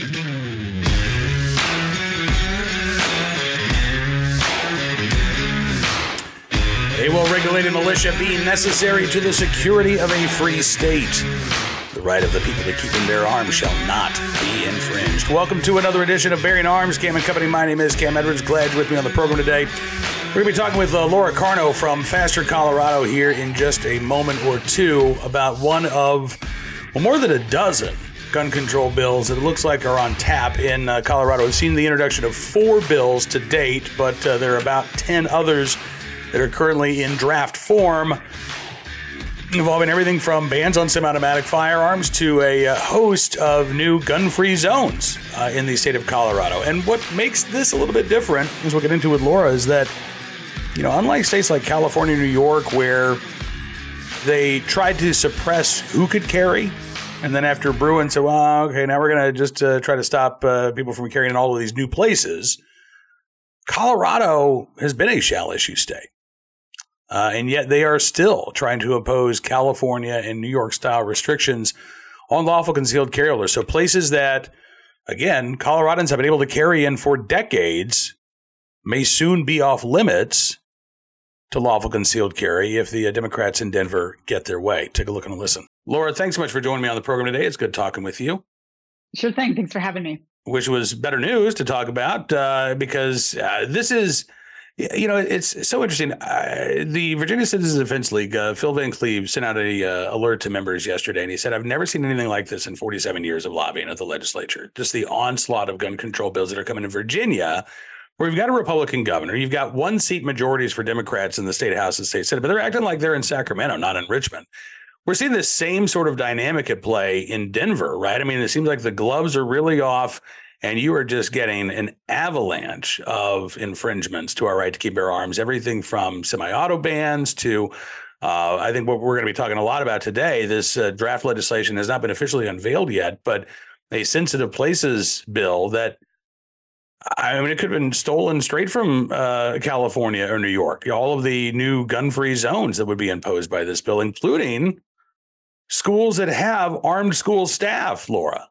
A well regulated militia being necessary to the security of a free state. The right of the people to keep and bear arms shall not be infringed. Welcome to another edition of Bearing Arms, Cam and Company. My name is Cam Edwards. Glad you're with me on the program today. We're going to be talking with uh, Laura Carno from Faster Colorado here in just a moment or two about one of, well, more than a dozen gun control bills that it looks like are on tap in uh, Colorado. We've seen the introduction of four bills to date, but uh, there are about 10 others that are currently in draft form involving everything from bans on semi-automatic firearms to a uh, host of new gun-free zones uh, in the state of Colorado. And what makes this a little bit different, as we'll get into with Laura, is that you know, unlike states like California, New York, where they tried to suppress who could carry, and then after Bruen said, "Well, okay, now we're going to just uh, try to stop uh, people from carrying in all of these new places," Colorado has been a shall issue state. Uh, and yet they are still trying to oppose California and New York style restrictions on lawful concealed carry. So places that, again, Coloradans have been able to carry in for decades may soon be off limits to lawful concealed carry if the uh, Democrats in Denver get their way. Take a look and a listen. Laura, thanks so much for joining me on the program today. It's good talking with you. Sure thing. Thanks for having me. Which was better news to talk about uh, because uh, this is you know, it's so interesting. Uh, the Virginia Citizens Defense League, uh, Phil Van Cleave sent out a uh, alert to members yesterday, and he said, "I've never seen anything like this in 47 years of lobbying at the legislature. Just the onslaught of gun control bills that are coming in Virginia, where you've got a Republican governor, you've got one seat majorities for Democrats in the state House and state Senate, but they're acting like they're in Sacramento, not in Richmond." We're seeing the same sort of dynamic at play in Denver, right? I mean, it seems like the gloves are really off and you are just getting an avalanche of infringements to our right to keep our arms. Everything from semi-auto bans to uh, I think what we're going to be talking a lot about today. This uh, draft legislation has not been officially unveiled yet, but a sensitive places bill that I mean, it could have been stolen straight from uh, California or New York. All of the new gun-free zones that would be imposed by this bill, including schools that have armed school staff. Laura.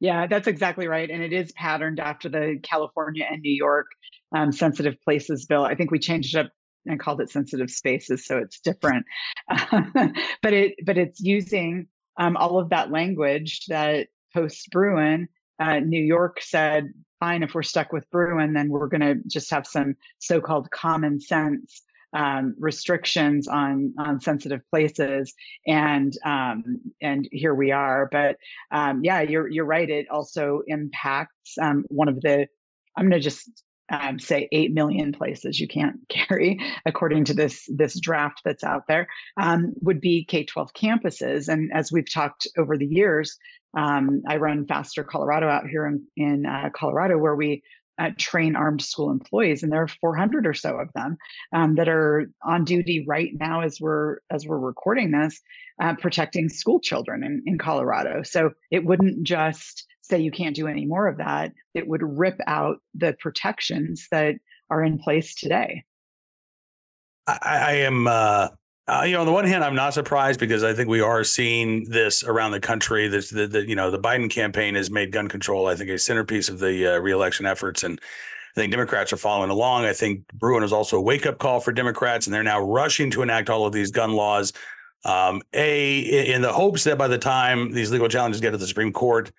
Yeah, that's exactly right. And it is patterned after the California and New York um, sensitive places bill. I think we changed it up and called it sensitive spaces, so it's different. but it but it's using um, all of that language that post Bruen, uh, New York said, fine, if we're stuck with Bruen, then we're going to just have some so-called common sense um, restrictions on on sensitive places, and um, and here we are. But um, yeah, you're you're right. It also impacts um, one of the. I'm going to just um, say 8 million places you can't carry according to this this draft that's out there um, would be k-12 campuses and as we've talked over the years um, i run faster colorado out here in, in uh, colorado where we uh, train armed school employees, and there are 400 or so of them um, that are on duty right now as we're as we're recording this, uh, protecting school children in, in Colorado. So it wouldn't just say you can't do any more of that; it would rip out the protections that are in place today. I, I am uh, uh, you know, on the one hand, I'm not surprised because I think we are seeing this around the country. This, the, the, you know, the Biden campaign has made gun control, I think, a centerpiece of the uh, reelection efforts, and I think Democrats are following along. I think Bruen is also a wake up call for Democrats, and they're now rushing to enact all of these gun laws. Um, a in the hopes that by the time these legal challenges get to the Supreme Court,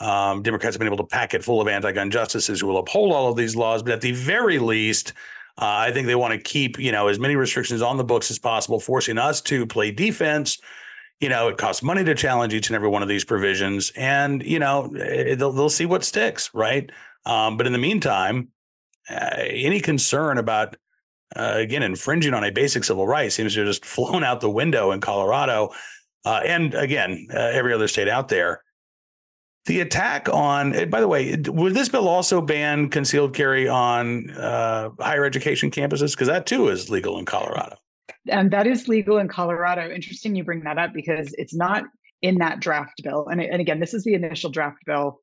um, Democrats have been able to pack it full of anti-gun justices who will uphold all of these laws. But at the very least, uh, I think they want to keep, you know, as many restrictions on the books as possible, forcing us to play defense. You know, it costs money to challenge each and every one of these provisions, and you know, eh, they'll they'll see what sticks, right? Um, but in the meantime, uh, any concern about uh, again infringing on a basic civil right seems to have just flown out the window in Colorado, uh, and again, uh, every other state out there. The attack on, eh, by the way, would this bill also ban concealed carry on uh, higher education campuses? Because that too is legal in Colorado. And that is legal in Colorado. Interesting you bring that up because it's not in that draft bill. And, and again, this is the initial draft bill.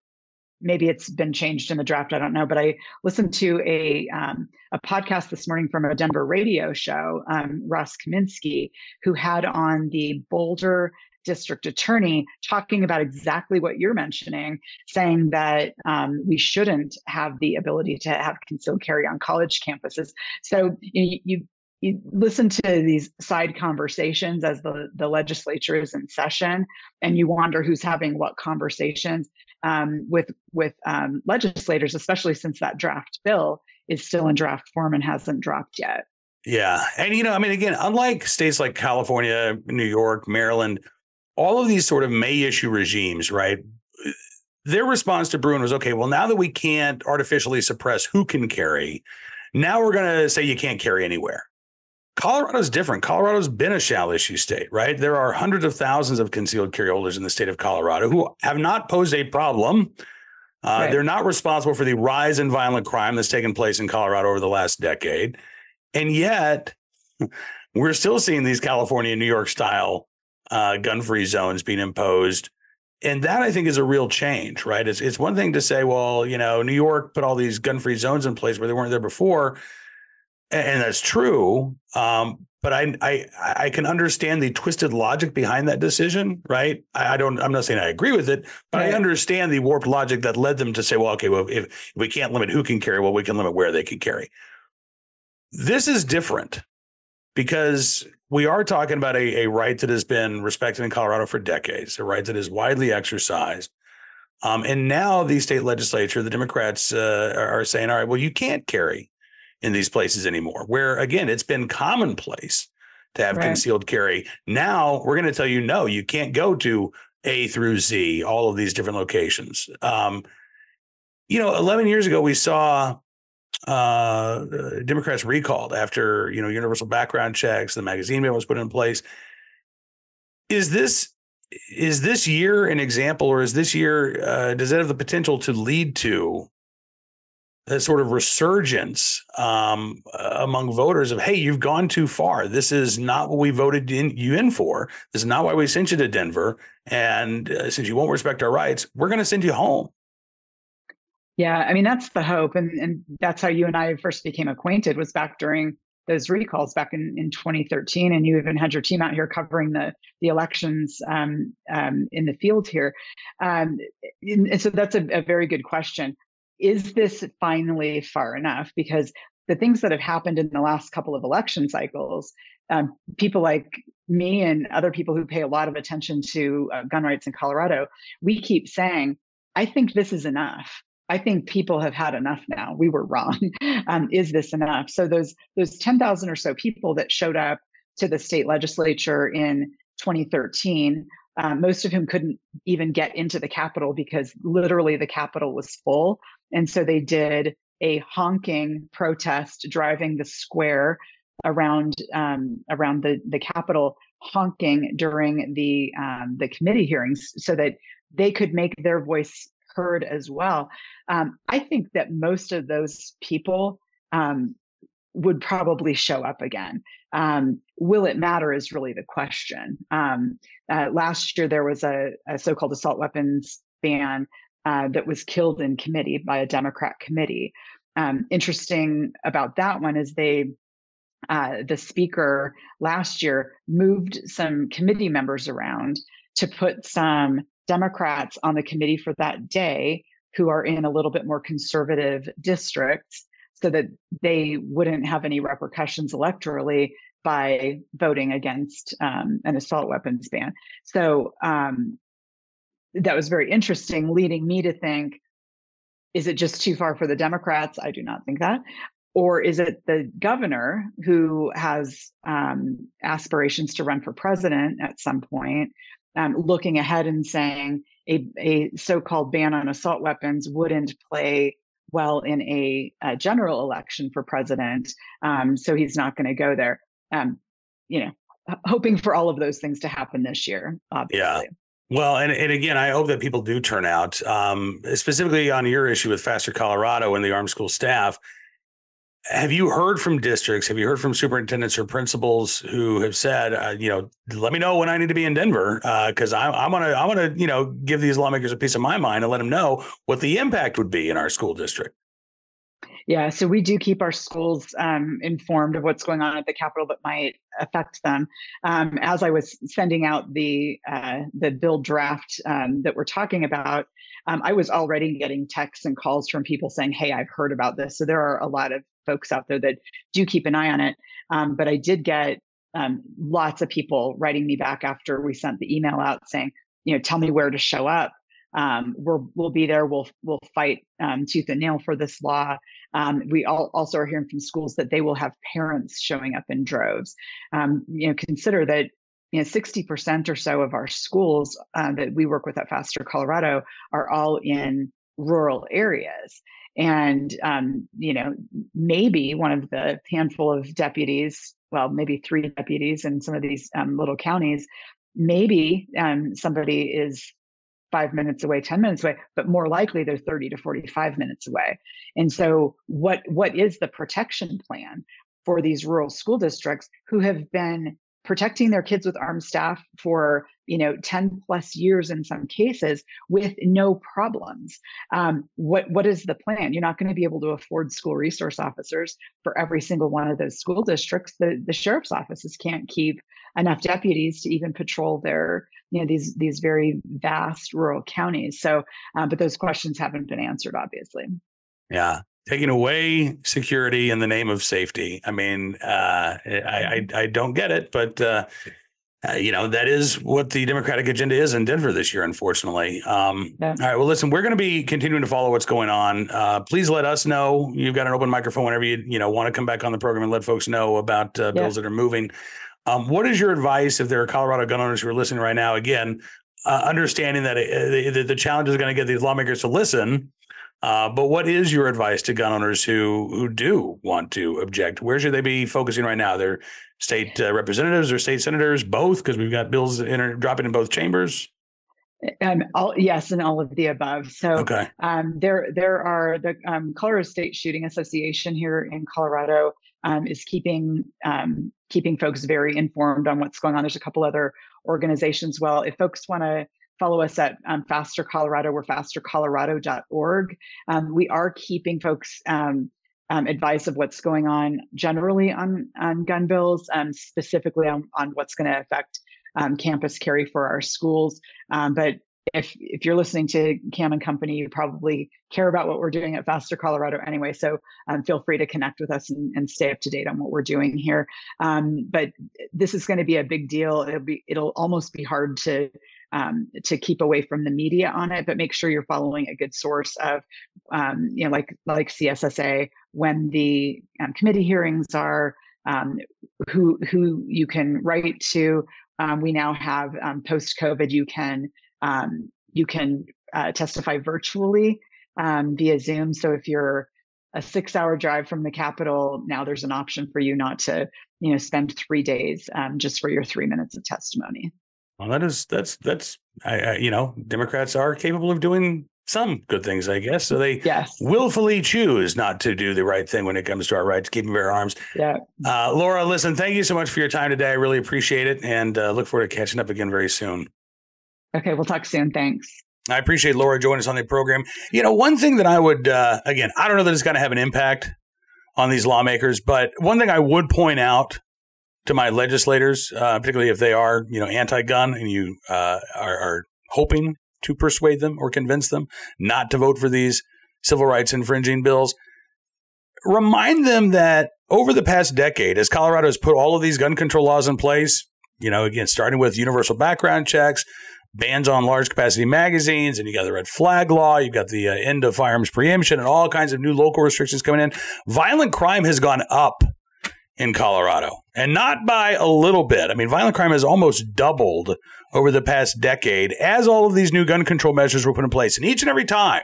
Maybe it's been changed in the draft. I don't know. But I listened to a um, a podcast this morning from a Denver radio show, um, Ross Kaminsky, who had on the Boulder district attorney talking about exactly what you're mentioning, saying that um, we shouldn't have the ability to have concealed carry on college campuses. So you, you you listen to these side conversations as the, the legislature is in session and you wonder who's having what conversations um, with with um, legislators especially since that draft bill is still in draft form and hasn't dropped yet yeah and you know i mean again unlike states like california new york maryland all of these sort of may issue regimes right their response to Bruen was okay well now that we can't artificially suppress who can carry now we're going to say you can't carry anywhere Colorado's different. Colorado's been a shall issue state, right? There are hundreds of thousands of concealed carry holders in the state of Colorado who have not posed a problem. Uh, right. They're not responsible for the rise in violent crime that's taken place in Colorado over the last decade. And yet, we're still seeing these California, New York style uh, gun free zones being imposed. And that I think is a real change, right? It's, it's one thing to say, well, you know, New York put all these gun free zones in place where they weren't there before and that's true. Um, but I, I I can understand the twisted logic behind that decision, right? I, I don't. I'm not saying I agree with it, but right. I understand the warped logic that led them to say, well, okay, well, if, if we can't limit who can carry, well, we can limit where they can carry. This is different because we are talking about a, a right that has been respected in Colorado for decades, a right that is widely exercised. Um, and now the state legislature, the Democrats uh, are saying, all right, well, you can't carry in these places anymore, where again, it's been commonplace to have right. concealed carry. Now we're going to tell you, no, you can't go to A through Z, all of these different locations. Um, you know, 11 years ago, we saw uh, Democrats recalled after, you know, universal background checks, the magazine ban was put in place. Is this is this year an example, or is this year uh, does it have the potential to lead to a sort of resurgence um, among voters of, hey, you've gone too far. This is not what we voted in, you in for. This is not why we sent you to Denver. And uh, since you won't respect our rights, we're going to send you home. Yeah, I mean that's the hope, and and that's how you and I first became acquainted was back during those recalls back in, in 2013, and you even had your team out here covering the the elections um, um, in the field here, um, and so that's a, a very good question is this finally far enough? Because the things that have happened in the last couple of election cycles, um, people like me and other people who pay a lot of attention to uh, gun rights in Colorado, we keep saying, I think this is enough. I think people have had enough now. We were wrong. Um, is this enough? So those those 10,000 or so people that showed up to the state legislature in 2013 um, most of whom couldn't even get into the Capitol because literally the Capitol was full. And so they did a honking protest driving the square around um, around the, the Capitol, honking during the um, the committee hearings so that they could make their voice heard as well. Um, I think that most of those people um, would probably show up again. Um, will it matter is really the question. Um, uh, last year, there was a, a so called assault weapons ban uh, that was killed in committee by a Democrat committee. Um, interesting about that one is they, uh, the speaker last year moved some committee members around to put some Democrats on the committee for that day who are in a little bit more conservative districts so that they wouldn't have any repercussions electorally by voting against um, an assault weapons ban. So um, that was very interesting, leading me to think is it just too far for the Democrats? I do not think that. Or is it the governor who has um, aspirations to run for president at some point, um, looking ahead and saying a, a so called ban on assault weapons wouldn't play well in a, a general election for president. Um, so he's not going to go there. Um, you know, hoping for all of those things to happen this year. Obviously. Yeah. Well, and, and again, I hope that people do turn out, um, specifically on your issue with Faster Colorado and the armed school staff. Have you heard from districts? Have you heard from superintendents or principals who have said, uh, you know, let me know when I need to be in Denver because uh, I'm, I'm gonna I'm gonna you know give these lawmakers a piece of my mind and let them know what the impact would be in our school district. Yeah, so we do keep our schools um, informed of what's going on at the Capitol that might affect them. Um, as I was sending out the uh, the bill draft um, that we're talking about, um, I was already getting texts and calls from people saying, "Hey, I've heard about this." So there are a lot of folks out there that do keep an eye on it. Um, but I did get um, lots of people writing me back after we sent the email out saying, "You know, tell me where to show up." Um, we're, we'll be there. We'll we'll fight um, tooth and nail for this law. Um, we all, also are hearing from schools that they will have parents showing up in droves. Um, you know, consider that you know 60% or so of our schools uh, that we work with at Faster Colorado are all in rural areas. And um, you know, maybe one of the handful of deputies, well, maybe three deputies in some of these um, little counties, maybe um, somebody is five minutes away, 10 minutes away, but more likely they're 30 to 45 minutes away. And so what what is the protection plan for these rural school districts who have been protecting their kids with armed staff for you know 10 plus years in some cases with no problems. Um, what what is the plan? You're not going to be able to afford school resource officers for every single one of those school districts. The, the sheriff's offices can't keep enough deputies to even patrol their you know these these very vast rural counties. So uh, but those questions haven't been answered obviously. Yeah taking away security in the name of safety. I mean, uh, I, I, I don't get it, but uh, uh, you know that is what the Democratic agenda is in Denver this year, unfortunately. Um, yeah. All right, well, listen, we're going to be continuing to follow what's going on. Uh, please let us know. You've got an open microphone whenever you you know want to come back on the program and let folks know about uh, bills that are moving. Um, what is your advice if there are Colorado gun owners who are listening right now? Again, uh, understanding that the, the challenge is going to get these lawmakers to listen uh, but what is your advice to gun owners who who do want to object? Where should they be focusing right now? They're state uh, representatives or state senators, both, because we've got bills in, dropping in both chambers. Um, all, yes, and all of the above. So okay. um, there there are the um, Colorado State Shooting Association here in Colorado um, is keeping um, keeping folks very informed on what's going on. There's a couple other organizations. Well, if folks want to follow us at um, Faster Colorado. We're fastercolorado.org. Um, we are keeping folks um, um, advice of what's going on generally on, on gun bills, um, specifically on, on what's going to affect um, campus carry for our schools. but if if you're listening to Cam and Company, you probably care about what we're doing at Faster Colorado anyway. So um, feel free to connect with us and, and, stay up to date on what we're doing here. Um, but this is going to be a big deal. It'll be it'll almost be hard to um, to keep away from the media on it, but make sure you're following a good source of, um, you know, like like CSSA when the um, committee hearings are, um, who who you can write to. Um, we now have um, post COVID, you can you can uh, testify virtually via Zoom. So if you're a six hour drive from the Capitol, now there's an option for you not to, you know, spend three days just for your three minutes of testimony. Well, that is that's that's I, I, you know Democrats are capable of doing some good things, I guess. So they yes. willfully choose not to do the right thing when it comes to our rights, to keep and arms. Yeah. Uh, Laura, listen, thank you so much for your time today. I really appreciate it, and uh, look forward to catching up again very soon. Okay, we'll talk soon. Thanks. I appreciate Laura joining us on the program. You know, one thing that I would, uh, again, I don't know that it's going to have an impact on these lawmakers, but one thing I would point out to my legislators, uh, particularly if they are, you know, anti-gun and you uh, are, are, hoping to persuade them or convince them not to vote for these civil rights infringing bills. Remind them that over the past decade, as Colorado has put all of these gun control laws in place, you know, again, starting with universal background checks, bans on large capacity magazines, and you got the red flag law, you've got the uh, end of firearms preemption, and all kinds of new local restrictions coming in. Violent crime has gone up in Colorado, and not by a little bit. I mean, violent crime has almost doubled over the past decade as all of these new gun control measures were put in place. And each and every time,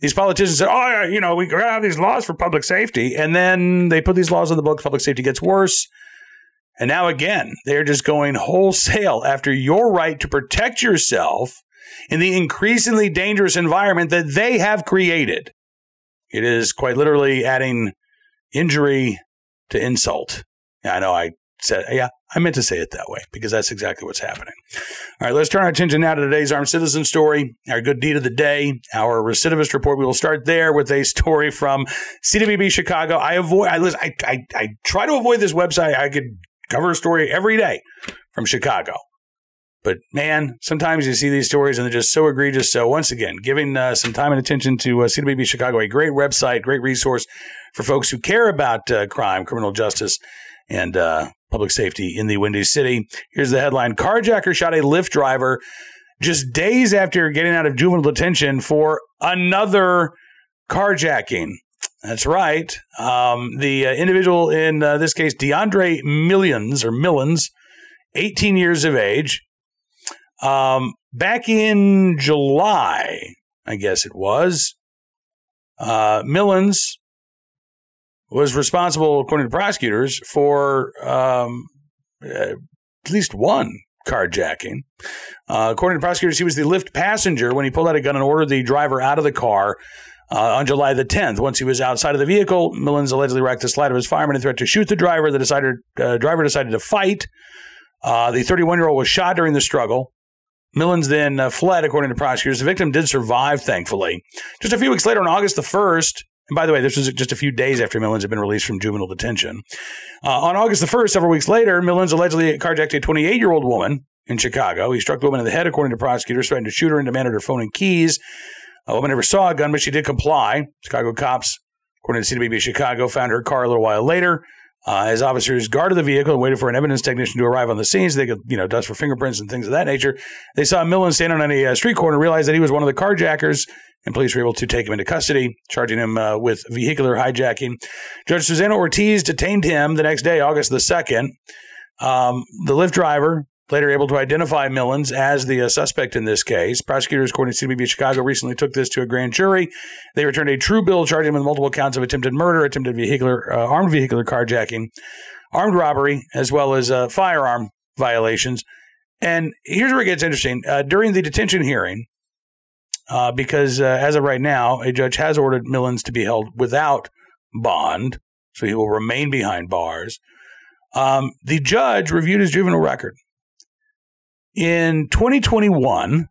these politicians said, "Oh, you know, we have these laws for public safety," and then they put these laws on the books. Public safety gets worse, and now again, they're just going wholesale after your right to protect yourself in the increasingly dangerous environment that they have created. It is quite literally adding injury to insult. I know I said, yeah, I meant to say it that way because that's exactly what's happening. All right, let's turn our attention now to today's armed citizen story, our good deed of the day, our recidivist report. We will start there with a story from CWB Chicago. I avoid, I, I, I, I try to avoid this website. I could cover a story every day from Chicago. But man, sometimes you see these stories and they're just so egregious. So once again, giving uh, some time and attention to uh, CWB Chicago, a great website, great resource for folks who care about uh, crime, criminal justice, and uh, public safety in the Windy City. Here's the headline: Carjacker shot a Lyft driver just days after getting out of juvenile detention for another carjacking. That's right. Um, the uh, individual in uh, this case, DeAndre Millions or Millens, 18 years of age, um, back in July, I guess it was, uh, Millens was responsible, according to prosecutors, for um, at least one carjacking. Uh, according to prosecutors, he was the Lyft passenger when he pulled out a gun and ordered the driver out of the car. Uh, on July the 10th, once he was outside of the vehicle, Millens allegedly racked the slide of his fireman and threatened to shoot the driver. The decider, uh, driver decided to fight. Uh, the 31 year old was shot during the struggle. Millens then uh, fled, according to prosecutors. The victim did survive, thankfully. Just a few weeks later, on August the 1st, and by the way, this was just a few days after Millens had been released from juvenile detention. Uh, on August the 1st, several weeks later, Millens allegedly carjacked a 28 year old woman in Chicago. He struck the woman in the head, according to prosecutors, threatened to shoot her and demanded her phone and keys. A woman never saw a gun, but she did comply. Chicago cops, according to CWB Chicago, found her car a little while later. Uh, as officers guarded the vehicle and waited for an evidence technician to arrive on the scene so they could, you know, dust for fingerprints and things of that nature, they saw Millen standing on a uh, street corner, realized that he was one of the carjackers, and police were able to take him into custody, charging him uh, with vehicular hijacking. Judge Susana Ortiz detained him the next day, August the 2nd. Um, the Lyft driver later able to identify Millens as the uh, suspect in this case. Prosecutors, according to CWB Chicago, recently took this to a grand jury. They returned a true bill charging him with multiple counts of attempted murder, attempted vehicular, uh, armed vehicular carjacking, armed robbery, as well as uh, firearm violations. And here's where it gets interesting. Uh, during the detention hearing, uh, because uh, as of right now, a judge has ordered Millens to be held without bond, so he will remain behind bars. Um, the judge reviewed his juvenile record in 2021,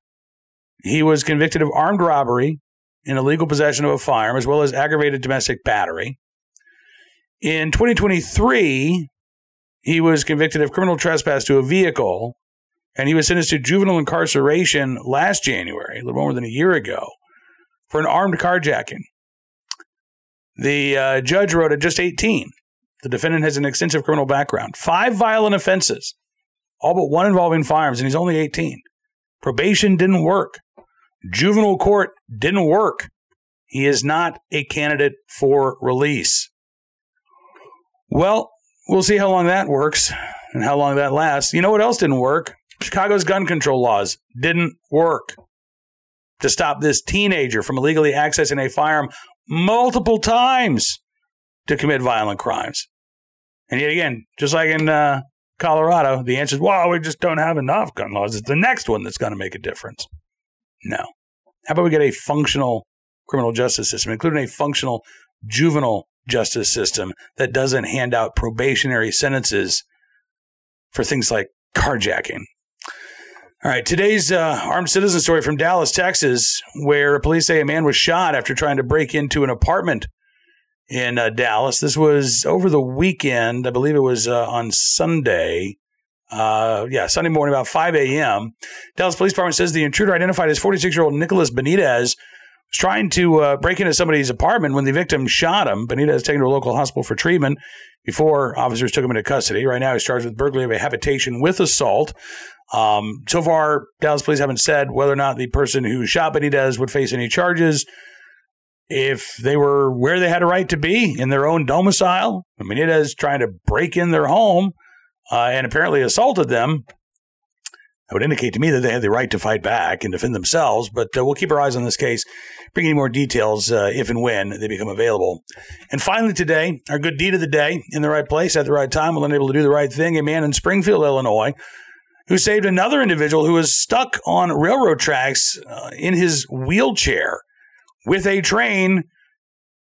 he was convicted of armed robbery and illegal possession of a firearm, as well as aggravated domestic battery. In 2023, he was convicted of criminal trespass to a vehicle, and he was sentenced to juvenile incarceration last January, a little more than a year ago, for an armed carjacking. The uh, judge wrote at just 18. The defendant has an extensive criminal background, five violent offenses, all but one involving firearms, and he's only 18. Probation didn't work. Juvenile court didn't work. He is not a candidate for release. Well, we'll see how long that works and how long that lasts. You know what else didn't work? Chicago's gun control laws didn't work to stop this teenager from illegally accessing a firearm multiple times to commit violent crimes. And yet again, just like in uh, Colorado, the answer is, well, we just don't have enough gun laws. It's the next one that's going to make a difference. No. How about we get a functional criminal justice system, including a functional juvenile justice system that doesn't hand out probationary sentences for things like carjacking? All right, today's uh, armed citizen story from Dallas, Texas, where police say a man was shot after trying to break into an apartment in uh, Dallas. This was over the weekend. I believe it was uh, on Sunday. Uh, yeah, Sunday morning, about 5 a.m. Dallas Police Department says the intruder identified as 46 year old Nicholas Benitez was trying to uh, break into somebody's apartment when the victim shot him. Benitez is taken to a local hospital for treatment before officers took him into custody. Right now, he's charged with burglary of a habitation with assault. Um, so far, Dallas police haven't said whether or not the person who shot Benitez would face any charges if they were where they had a right to be in their own domicile. I mean, it is trying to break in their home uh, and apparently assaulted them. That would indicate to me that they had the right to fight back and defend themselves. But uh, we'll keep our eyes on this case, bringing you more details uh, if and when they become available. And finally, today, our good deed of the day in the right place at the right time, well, unable to do the right thing. A man in Springfield, Illinois, who saved another individual who was stuck on railroad tracks uh, in his wheelchair with a train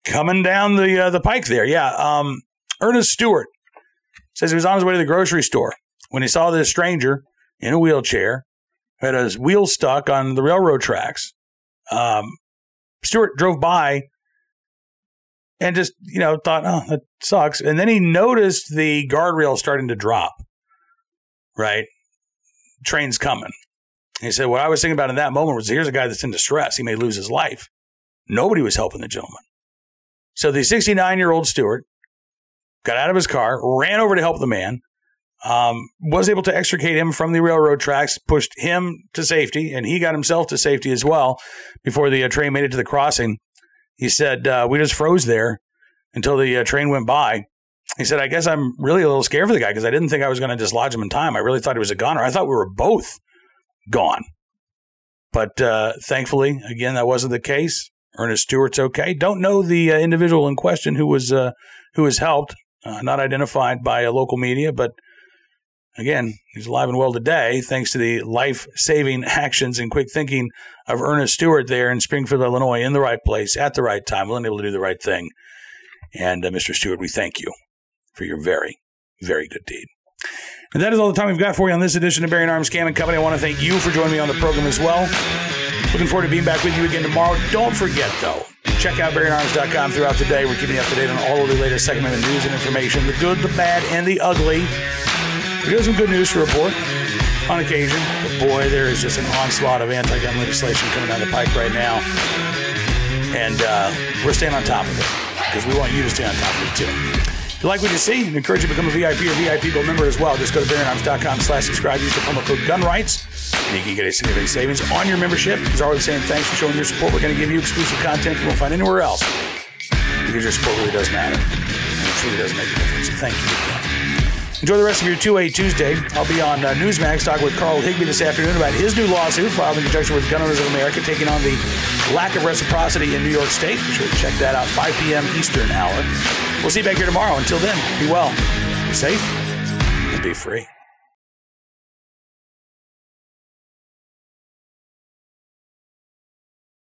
coming down the uh, the pike there. Yeah, um, Ernest Stewart Says he was on his way to the grocery store when he saw this stranger in a wheelchair who had his wheel stuck on the railroad tracks. Um, Stewart drove by and just, you know, thought, oh, that sucks. And then he noticed the guardrail starting to drop, right? Train's coming. he said, What I was thinking about in that moment was here's a guy that's in distress. He may lose his life. Nobody was helping the gentleman. So the 69 year old Stewart got out of his car, ran over to help the man, um, was able to extricate him from the railroad tracks, pushed him to safety, and he got himself to safety as well before the uh, train made it to the crossing. He said, uh, We just froze there until the uh, train went by. He said, I guess I'm really a little scared for the guy because I didn't think I was going to dislodge him in time. I really thought he was a goner. I thought we were both gone. But uh, thankfully, again, that wasn't the case. Ernest Stewart's okay. Don't know the uh, individual in question who was uh, who was helped, uh, not identified by local media, but again, he's alive and well today, thanks to the life-saving actions and quick thinking of Ernest Stewart there in Springfield, Illinois, in the right place at the right time, willing able to do the right thing. And uh, Mr. Stewart, we thank you for your very, very good deed. And that is all the time we've got for you on this edition of Bearing Arms Cam and Company. I want to thank you for joining me on the program as well. Looking forward to being back with you again tomorrow. Don't forget, though, check out BearingArms.com throughout the day. We're keeping you up to date on all of the latest segment of news and information, the good, the bad, and the ugly. We have some good news to report on occasion. But boy, there is just an onslaught of anti-gun legislation coming down the pike right now. And uh, we're staying on top of it because we want you to stay on top of it too. If you like what you see, encourage you to become a VIP or VIP Gold member as well. Just go to bearingarms.com slash subscribe. Use the promo code GUNRIGHTS, and you can get a significant savings on your membership. As always saying, thanks for showing your support. We're going to give you exclusive content you won't find anywhere else because your support really does matter. And it truly does make a difference. Thank you. Enjoy the rest of your 2A Tuesday. I'll be on uh, Newsmax talking with Carl Higbie this afternoon about his new lawsuit filed in conjunction with Gun Owners of America, taking on the lack of reciprocity in New York State. Be sure to check that out, 5 p.m. Eastern hour. We'll see you back here tomorrow. Until then, be well, be safe, and be free.